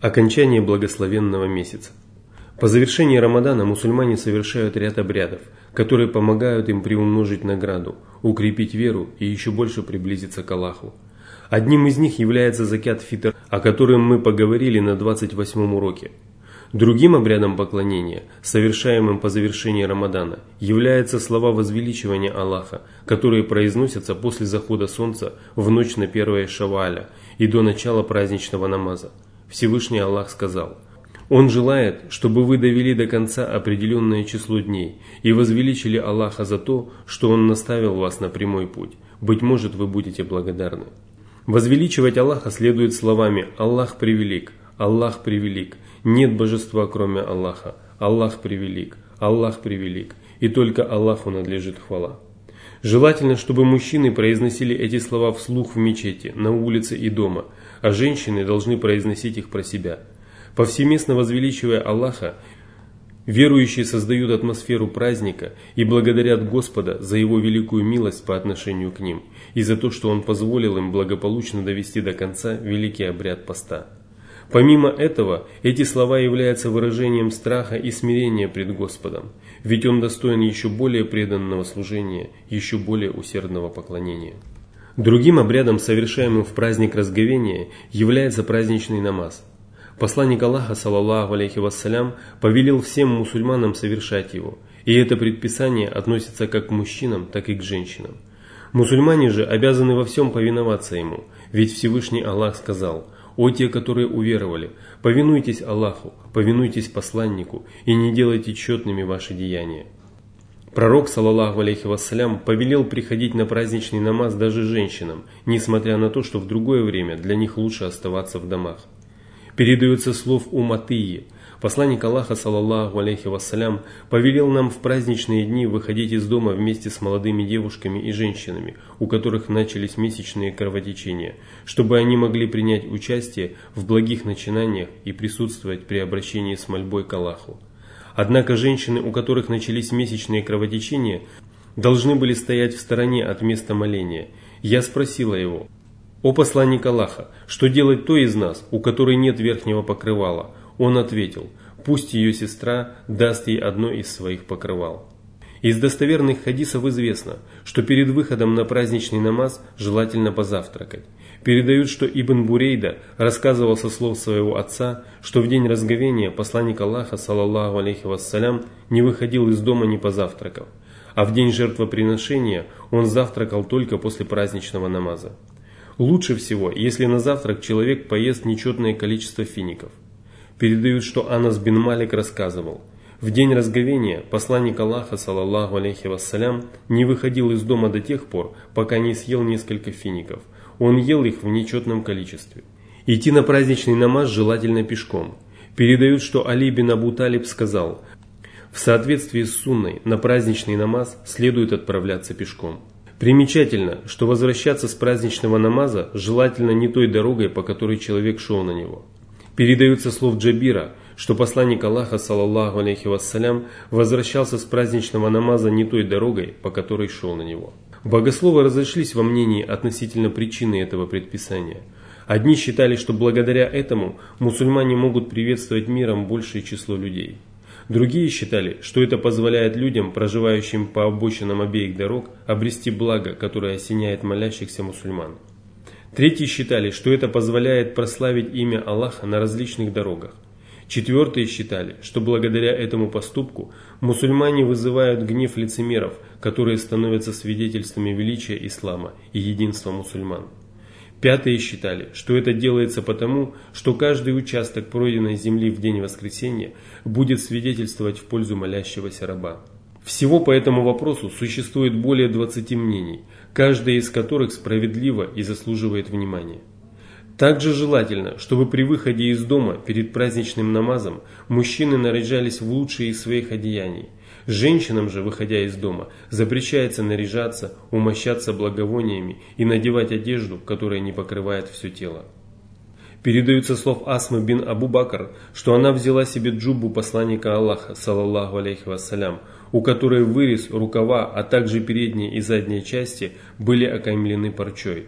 Окончание благословенного месяца. По завершении Рамадана мусульмане совершают ряд обрядов, которые помогают им приумножить награду, укрепить веру и еще больше приблизиться к Аллаху. Одним из них является закят фитр, о котором мы поговорили на 28 уроке. Другим обрядом поклонения, совершаемым по завершении Рамадана, являются слова возвеличивания Аллаха, которые произносятся после захода солнца в ночь на первое Шаваля и до начала праздничного намаза. Всевышний Аллах сказал, «Он желает, чтобы вы довели до конца определенное число дней и возвеличили Аллаха за то, что Он наставил вас на прямой путь. Быть может, вы будете благодарны». Возвеличивать Аллаха следует словами «Аллах превелик», «Аллах превелик», «Нет божества, кроме Аллаха», «Аллах превелик», «Аллах превелик», и только Аллаху надлежит хвала. Желательно, чтобы мужчины произносили эти слова вслух в мечети, на улице и дома, а женщины должны произносить их про себя. Повсеместно возвеличивая Аллаха, верующие создают атмосферу праздника и благодарят Господа за Его великую милость по отношению к ним и за то, что Он позволил им благополучно довести до конца великий обряд поста. Помимо этого, эти слова являются выражением страха и смирения пред Господом, ведь Он достоин еще более преданного служения, еще более усердного поклонения. Другим обрядом, совершаемым в праздник разговения, является праздничный намаз. Посланник Аллаха, саллаллаху алейхи вассалям, повелел всем мусульманам совершать его, и это предписание относится как к мужчинам, так и к женщинам. Мусульмане же обязаны во всем повиноваться ему, ведь Всевышний Аллах сказал – о те, которые уверовали, повинуйтесь Аллаху, повинуйтесь посланнику и не делайте четными ваши деяния. Пророк, саллаллаху алейхи вассалям, повелел приходить на праздничный намаз даже женщинам, несмотря на то, что в другое время для них лучше оставаться в домах. Передается слов Уматии – Посланник Аллаха, саллаллаху алейхи вассалям, повелел нам в праздничные дни выходить из дома вместе с молодыми девушками и женщинами, у которых начались месячные кровотечения, чтобы они могли принять участие в благих начинаниях и присутствовать при обращении с мольбой к Аллаху. Однако женщины, у которых начались месячные кровотечения, должны были стоять в стороне от места моления. Я спросила его, «О посланник Аллаха, что делать той из нас, у которой нет верхнего покрывала?» Он ответил, пусть ее сестра даст ей одно из своих покрывал. Из достоверных хадисов известно, что перед выходом на праздничный намаз желательно позавтракать. Передают, что Ибн Бурейда рассказывал со слов своего отца, что в день разговения посланник Аллаха, саллаллаху алейхи вассалям, не выходил из дома не позавтракав, а в день жертвоприношения он завтракал только после праздничного намаза. Лучше всего, если на завтрак человек поест нечетное количество фиников – Передают, что Анас бин Малик рассказывал. В день разговения посланник Аллаха, саллаллаху алейхи вассалям, не выходил из дома до тех пор, пока не съел несколько фиников. Он ел их в нечетном количестве. Идти на праздничный намаз желательно пешком. Передают, что Али бин Абу Талиб сказал, в соответствии с сунной на праздничный намаз следует отправляться пешком. Примечательно, что возвращаться с праздничного намаза желательно не той дорогой, по которой человек шел на него. Передаются слов Джабира, что посланник Аллаха, саллаллаху алейхи вассалям, возвращался с праздничного намаза не той дорогой, по которой шел на него. Богословы разошлись во мнении относительно причины этого предписания. Одни считали, что благодаря этому мусульмане могут приветствовать миром большее число людей. Другие считали, что это позволяет людям, проживающим по обочинам обеих дорог, обрести благо, которое осеняет молящихся мусульман. Третьи считали, что это позволяет прославить имя Аллаха на различных дорогах. Четвертые считали, что благодаря этому поступку мусульмане вызывают гнев лицемеров, которые становятся свидетельствами величия ислама и единства мусульман. Пятые считали, что это делается потому, что каждый участок пройденной земли в день воскресения будет свидетельствовать в пользу молящегося раба. Всего по этому вопросу существует более 20 мнений, каждое из которых справедливо и заслуживает внимания. Также желательно, чтобы при выходе из дома перед праздничным намазом мужчины наряжались в лучшие из своих одеяний. Женщинам же, выходя из дома, запрещается наряжаться, умощаться благовониями и надевать одежду, которая не покрывает все тело. Передаются слов Асмы бин Абу Бакр, что она взяла себе джубу посланника Аллаха, саллаллаху алейхи вассалям, у которой вырез, рукава, а также передние и задние части были окаймлены парчой.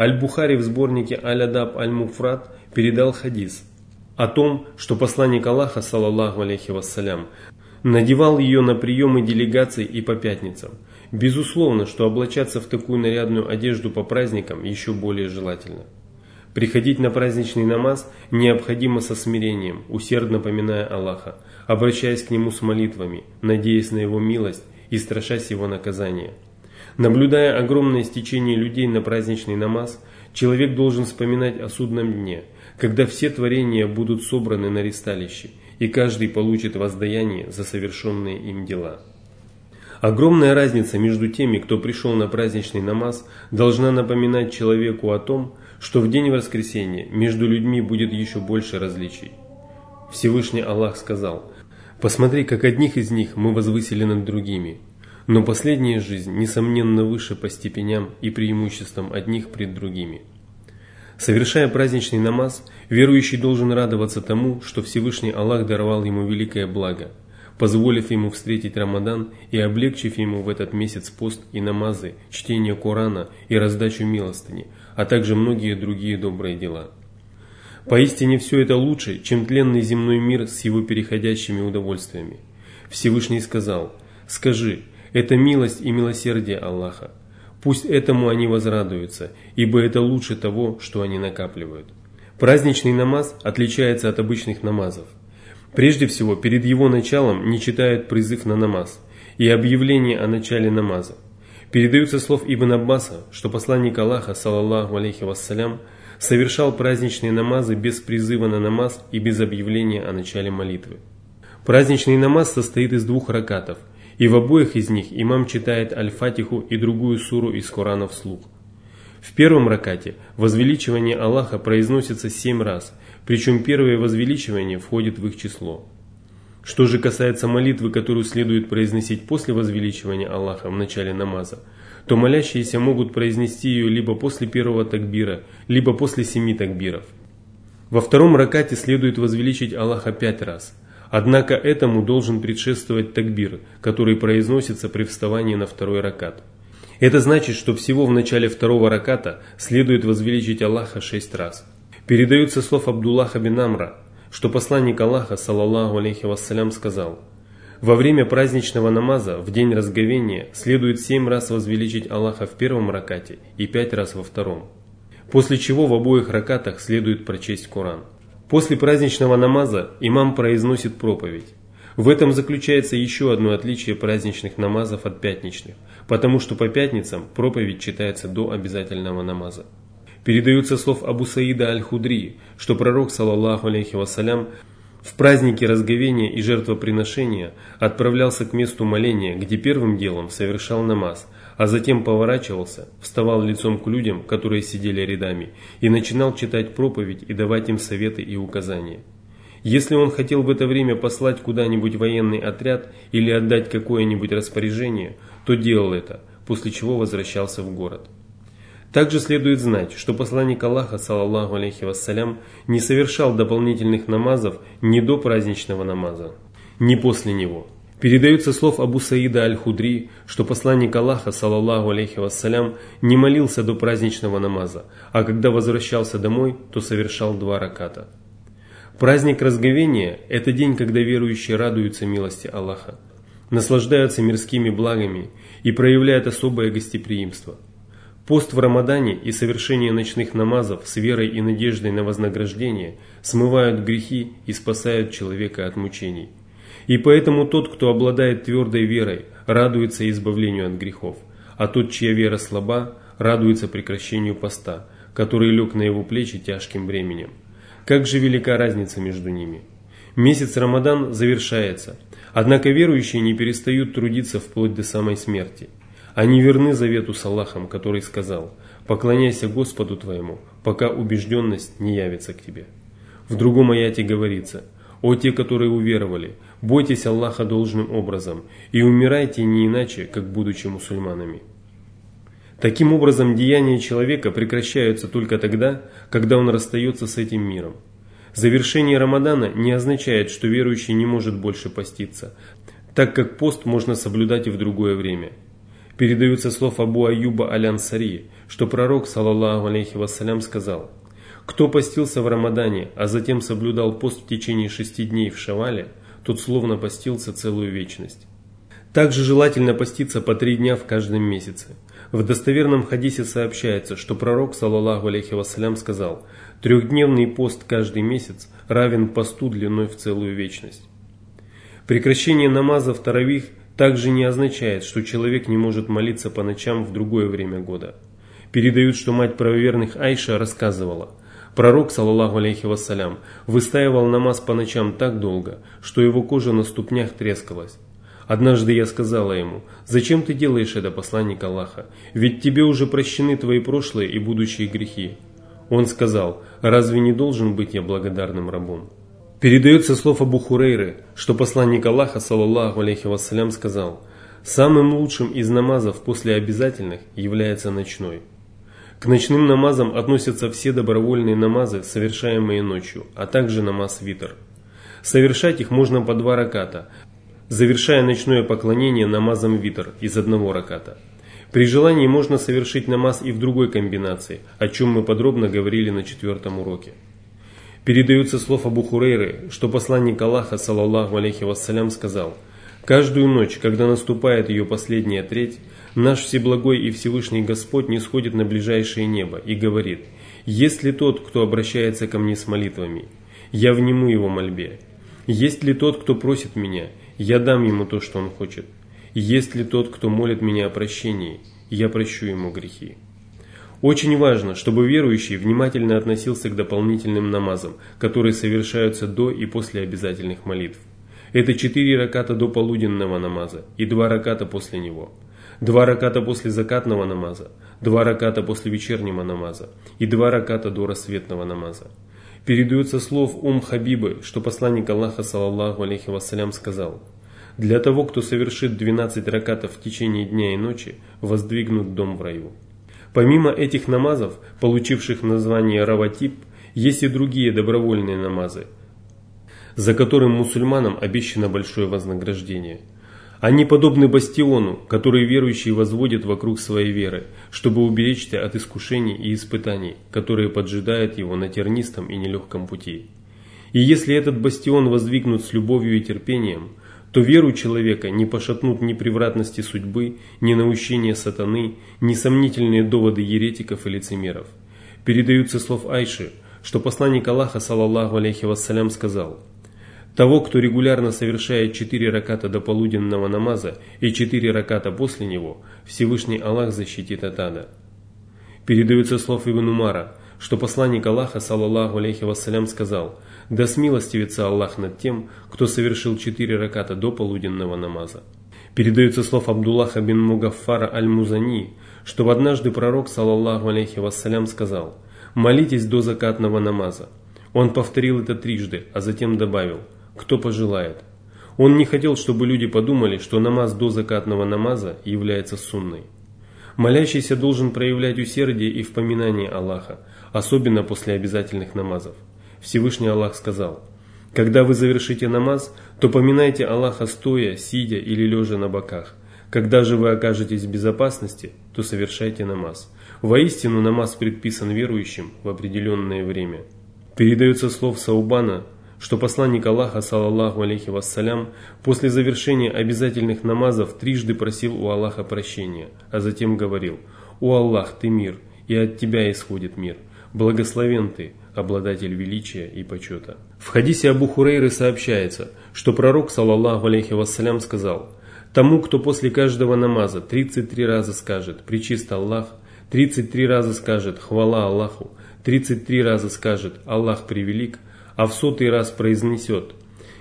Аль-Бухари в сборнике Аль-Адаб Аль-Муфрат передал хадис. о том, что посланник Аллаха, саллаллаху алейхи вассалям, надевал ее на приемы делегаций и по пятницам. Безусловно, что облачаться в такую нарядную одежду по праздникам еще более желательно. Приходить на праздничный намаз необходимо со смирением, усердно поминая Аллаха, обращаясь к Нему с молитвами, надеясь на Его милость и страшась Его наказания. Наблюдая огромное стечение людей на праздничный намаз, человек должен вспоминать о судном дне, когда все творения будут собраны на ристалище, и каждый получит воздаяние за совершенные им дела. Огромная разница между теми, кто пришел на праздничный намаз, должна напоминать человеку о том, что в день воскресения между людьми будет еще больше различий. Всевышний Аллах сказал, «Посмотри, как одних из них мы возвысили над другими, но последняя жизнь, несомненно, выше по степеням и преимуществам одних пред другими». Совершая праздничный намаз, верующий должен радоваться тому, что Всевышний Аллах даровал ему великое благо, позволив ему встретить Рамадан и облегчив ему в этот месяц пост и намазы, чтение Корана и раздачу милостыни, а также многие другие добрые дела. Поистине все это лучше, чем тленный земной мир с его переходящими удовольствиями. Всевышний сказал, «Скажи, это милость и милосердие Аллаха, Пусть этому они возрадуются, ибо это лучше того, что они накапливают. Праздничный намаз отличается от обычных намазов. Прежде всего, перед его началом не читают призыв на намаз и объявление о начале намаза. Передаются слов Ибн Аббаса, что посланник Аллаха, саллаллаху алейхи вассалям, совершал праздничные намазы без призыва на намаз и без объявления о начале молитвы. Праздничный намаз состоит из двух ракатов – и в обоих из них имам читает Аль-Фатиху и другую суру из Корана вслух. В первом ракате возвеличивание Аллаха произносится семь раз, причем первое возвеличивание входит в их число. Что же касается молитвы, которую следует произносить после возвеличивания Аллаха в начале намаза, то молящиеся могут произнести ее либо после первого такбира, либо после семи такбиров. Во втором ракате следует возвеличить Аллаха пять раз – Однако этому должен предшествовать такбир, который произносится при вставании на второй ракат. Это значит, что всего в начале второго раката следует возвеличить Аллаха шесть раз. Передаются слов Абдуллаха бин Амра, что посланник Аллаха, саллаллаху алейхи вассалям, сказал, «Во время праздничного намаза, в день разговения, следует семь раз возвеличить Аллаха в первом ракате и пять раз во втором, после чего в обоих ракатах следует прочесть Коран». После праздничного намаза имам произносит проповедь. В этом заключается еще одно отличие праздничных намазов от пятничных, потому что по пятницам проповедь читается до обязательного намаза. Передаются слов Абу Саида Аль-Худри, что пророк, саллаллаху алейхи вассалям, в празднике разговения и жертвоприношения отправлялся к месту моления, где первым делом совершал намаз – а затем поворачивался, вставал лицом к людям, которые сидели рядами, и начинал читать проповедь и давать им советы и указания. Если он хотел в это время послать куда-нибудь военный отряд или отдать какое-нибудь распоряжение, то делал это, после чего возвращался в город. Также следует знать, что посланник Аллаха, саллаллаху алейхи вассалям, не совершал дополнительных намазов ни до праздничного намаза, ни после него. Передается слов Абу Саида Аль-Худри, что посланник Аллаха, саллаллаху алейхи вассалям, не молился до праздничного намаза, а когда возвращался домой, то совершал два раката. Праздник разговения – это день, когда верующие радуются милости Аллаха, наслаждаются мирскими благами и проявляют особое гостеприимство. Пост в Рамадане и совершение ночных намазов с верой и надеждой на вознаграждение смывают грехи и спасают человека от мучений – и поэтому тот, кто обладает твердой верой, радуется избавлению от грехов, а тот, чья вера слаба, радуется прекращению поста, который лег на его плечи тяжким бременем. Как же велика разница между ними? Месяц Рамадан завершается, однако верующие не перестают трудиться вплоть до самой смерти. Они верны завету с Аллахом, который сказал «Поклоняйся Господу твоему, пока убежденность не явится к тебе». В другом аяте говорится «О те, которые уверовали, Бойтесь Аллаха должным образом и умирайте не иначе, как будучи мусульманами. Таким образом, деяния человека прекращаются только тогда, когда он расстается с этим миром. Завершение Рамадана не означает, что верующий не может больше поститься, так как пост можно соблюдать и в другое время. Передаются слов Абу Аюба Алян Сари, что пророк, саллаллаху алейхи вассалям, сказал, Кто постился в Рамадане, а затем соблюдал пост в течение шести дней в Шавале, тот словно постился целую вечность. Также желательно поститься по три дня в каждом месяце. В достоверном хадисе сообщается, что пророк, саллаллаху алейхи вассалям, сказал, трехдневный пост каждый месяц равен посту длиной в целую вечность. Прекращение намаза в таравих также не означает, что человек не может молиться по ночам в другое время года. Передают, что мать правоверных Айша рассказывала, Пророк, саллаллаху алейхи вассалям, выстаивал намаз по ночам так долго, что его кожа на ступнях трескалась. Однажды я сказала ему, «Зачем ты делаешь это, посланник Аллаха? Ведь тебе уже прощены твои прошлые и будущие грехи». Он сказал, «Разве не должен быть я благодарным рабом?» Передается слов Абу Хурейры, что посланник Аллаха, саллаллаху алейхи вассалям, сказал, «Самым лучшим из намазов после обязательных является ночной». К ночным намазам относятся все добровольные намазы, совершаемые ночью, а также намаз витр. Совершать их можно по два раката, завершая ночное поклонение намазом витр из одного раката. При желании можно совершить намаз и в другой комбинации, о чем мы подробно говорили на четвертом уроке. Передаются слов Абу Хурейры, что посланник Аллаха, саллаллаху алейхи вассалям, сказал, «Каждую ночь, когда наступает ее последняя треть, наш Всеблагой и Всевышний Господь не сходит на ближайшее небо и говорит, «Есть ли тот, кто обращается ко мне с молитвами? Я вниму его мольбе. Есть ли тот, кто просит меня? Я дам ему то, что он хочет. Есть ли тот, кто молит меня о прощении? Я прощу ему грехи. Очень важно, чтобы верующий внимательно относился к дополнительным намазам, которые совершаются до и после обязательных молитв. Это четыре раката до полуденного намаза и два раката после него, два раката после закатного намаза, два раката после вечернего намаза и два раката до рассветного намаза. Передается слов Ум Хабибы, что посланник Аллаха, саллаллаху алейхи вассалям, сказал, «Для того, кто совершит 12 ракатов в течение дня и ночи, воздвигнут дом в раю». Помимо этих намазов, получивших название раватип, есть и другие добровольные намазы, за которым мусульманам обещано большое вознаграждение – они подобны бастиону, который верующий возводит вокруг своей веры, чтобы уберечься от искушений и испытаний, которые поджидают его на тернистом и нелегком пути. И если этот бастион воздвигнут с любовью и терпением, то веру человека не пошатнут ни превратности судьбы, ни наущения сатаны, ни сомнительные доводы еретиков и лицемеров. Передаются слов Айши, что посланник Аллаха, саллаллаху алейхи вассалям, сказал – того, кто регулярно совершает четыре раката до полуденного намаза и четыре раката после него, Всевышний Аллах защитит от ада. Передается слов Ибн Умара, что посланник Аллаха, саллаллаху алейхи вассалям, сказал, «Да смилостивится Аллах над тем, кто совершил четыре раката до полуденного намаза». Передается слов Абдуллаха бин Мугаффара аль-Музани, что однажды пророк, саллаллаху алейхи вассалям, сказал, «Молитесь до закатного намаза». Он повторил это трижды, а затем добавил – кто пожелает. Он не хотел, чтобы люди подумали, что намаз до закатного намаза является сунной. Молящийся должен проявлять усердие и в Аллаха, особенно после обязательных намазов. Всевышний Аллах сказал, «Когда вы завершите намаз, то поминайте Аллаха стоя, сидя или лежа на боках. Когда же вы окажетесь в безопасности, то совершайте намаз. Воистину намаз предписан верующим в определенное время». Передается слов Саубана, что посланник Аллаха, саллаллаху алейхи вассалям, после завершения обязательных намазов трижды просил у Аллаха прощения, а затем говорил «О Аллах, ты мир, и от тебя исходит мир, благословен ты, обладатель величия и почета». В хадисе Абу Хурейры сообщается, что пророк, саллаллаху алейхи вассалям, сказал «Тому, кто после каждого намаза 33 раза скажет «Причист Аллах», 33 раза скажет «Хвала Аллаху», 33 раза скажет «Аллах превелик», а в сотый раз произнесет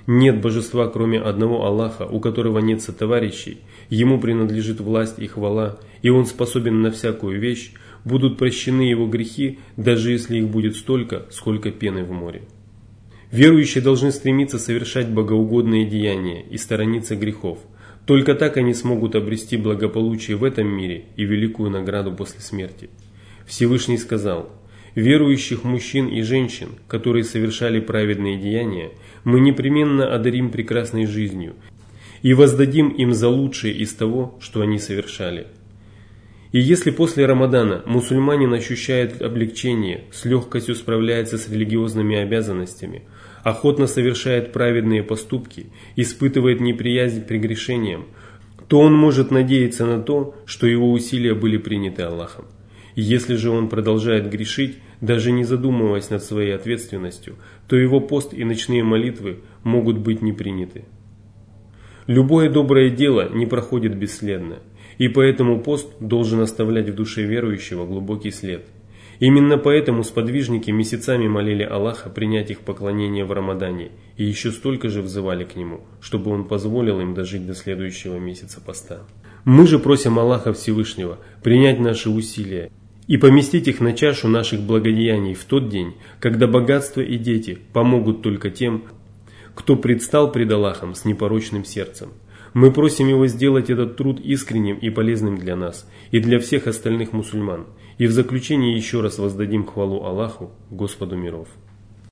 «Нет божества, кроме одного Аллаха, у которого нет сотоварищей, ему принадлежит власть и хвала, и он способен на всякую вещь, будут прощены его грехи, даже если их будет столько, сколько пены в море». Верующие должны стремиться совершать богоугодные деяния и сторониться грехов. Только так они смогут обрести благополучие в этом мире и великую награду после смерти. Всевышний сказал – Верующих мужчин и женщин, которые совершали праведные деяния, мы непременно одарим прекрасной жизнью и воздадим им за лучшее из того, что они совершали. И если после Рамадана мусульманин ощущает облегчение, с легкостью справляется с религиозными обязанностями, охотно совершает праведные поступки, испытывает неприязнь к прегрешениям, то он может надеяться на то, что его усилия были приняты Аллахом. Если же он продолжает грешить, даже не задумываясь над своей ответственностью, то его пост и ночные молитвы могут быть не приняты. Любое доброе дело не проходит бесследно, и поэтому пост должен оставлять в душе верующего глубокий след. Именно поэтому сподвижники месяцами молили Аллаха принять их поклонение в Рамадане и еще столько же взывали к Нему, чтобы Он позволил им дожить до следующего месяца поста. Мы же просим Аллаха Всевышнего принять наши усилия и поместить их на чашу наших благодеяний в тот день, когда богатство и дети помогут только тем, кто предстал пред Аллахом с непорочным сердцем. Мы просим Его сделать этот труд искренним и полезным для нас и для всех остальных мусульман. И в заключение еще раз воздадим хвалу Аллаху, Господу миров.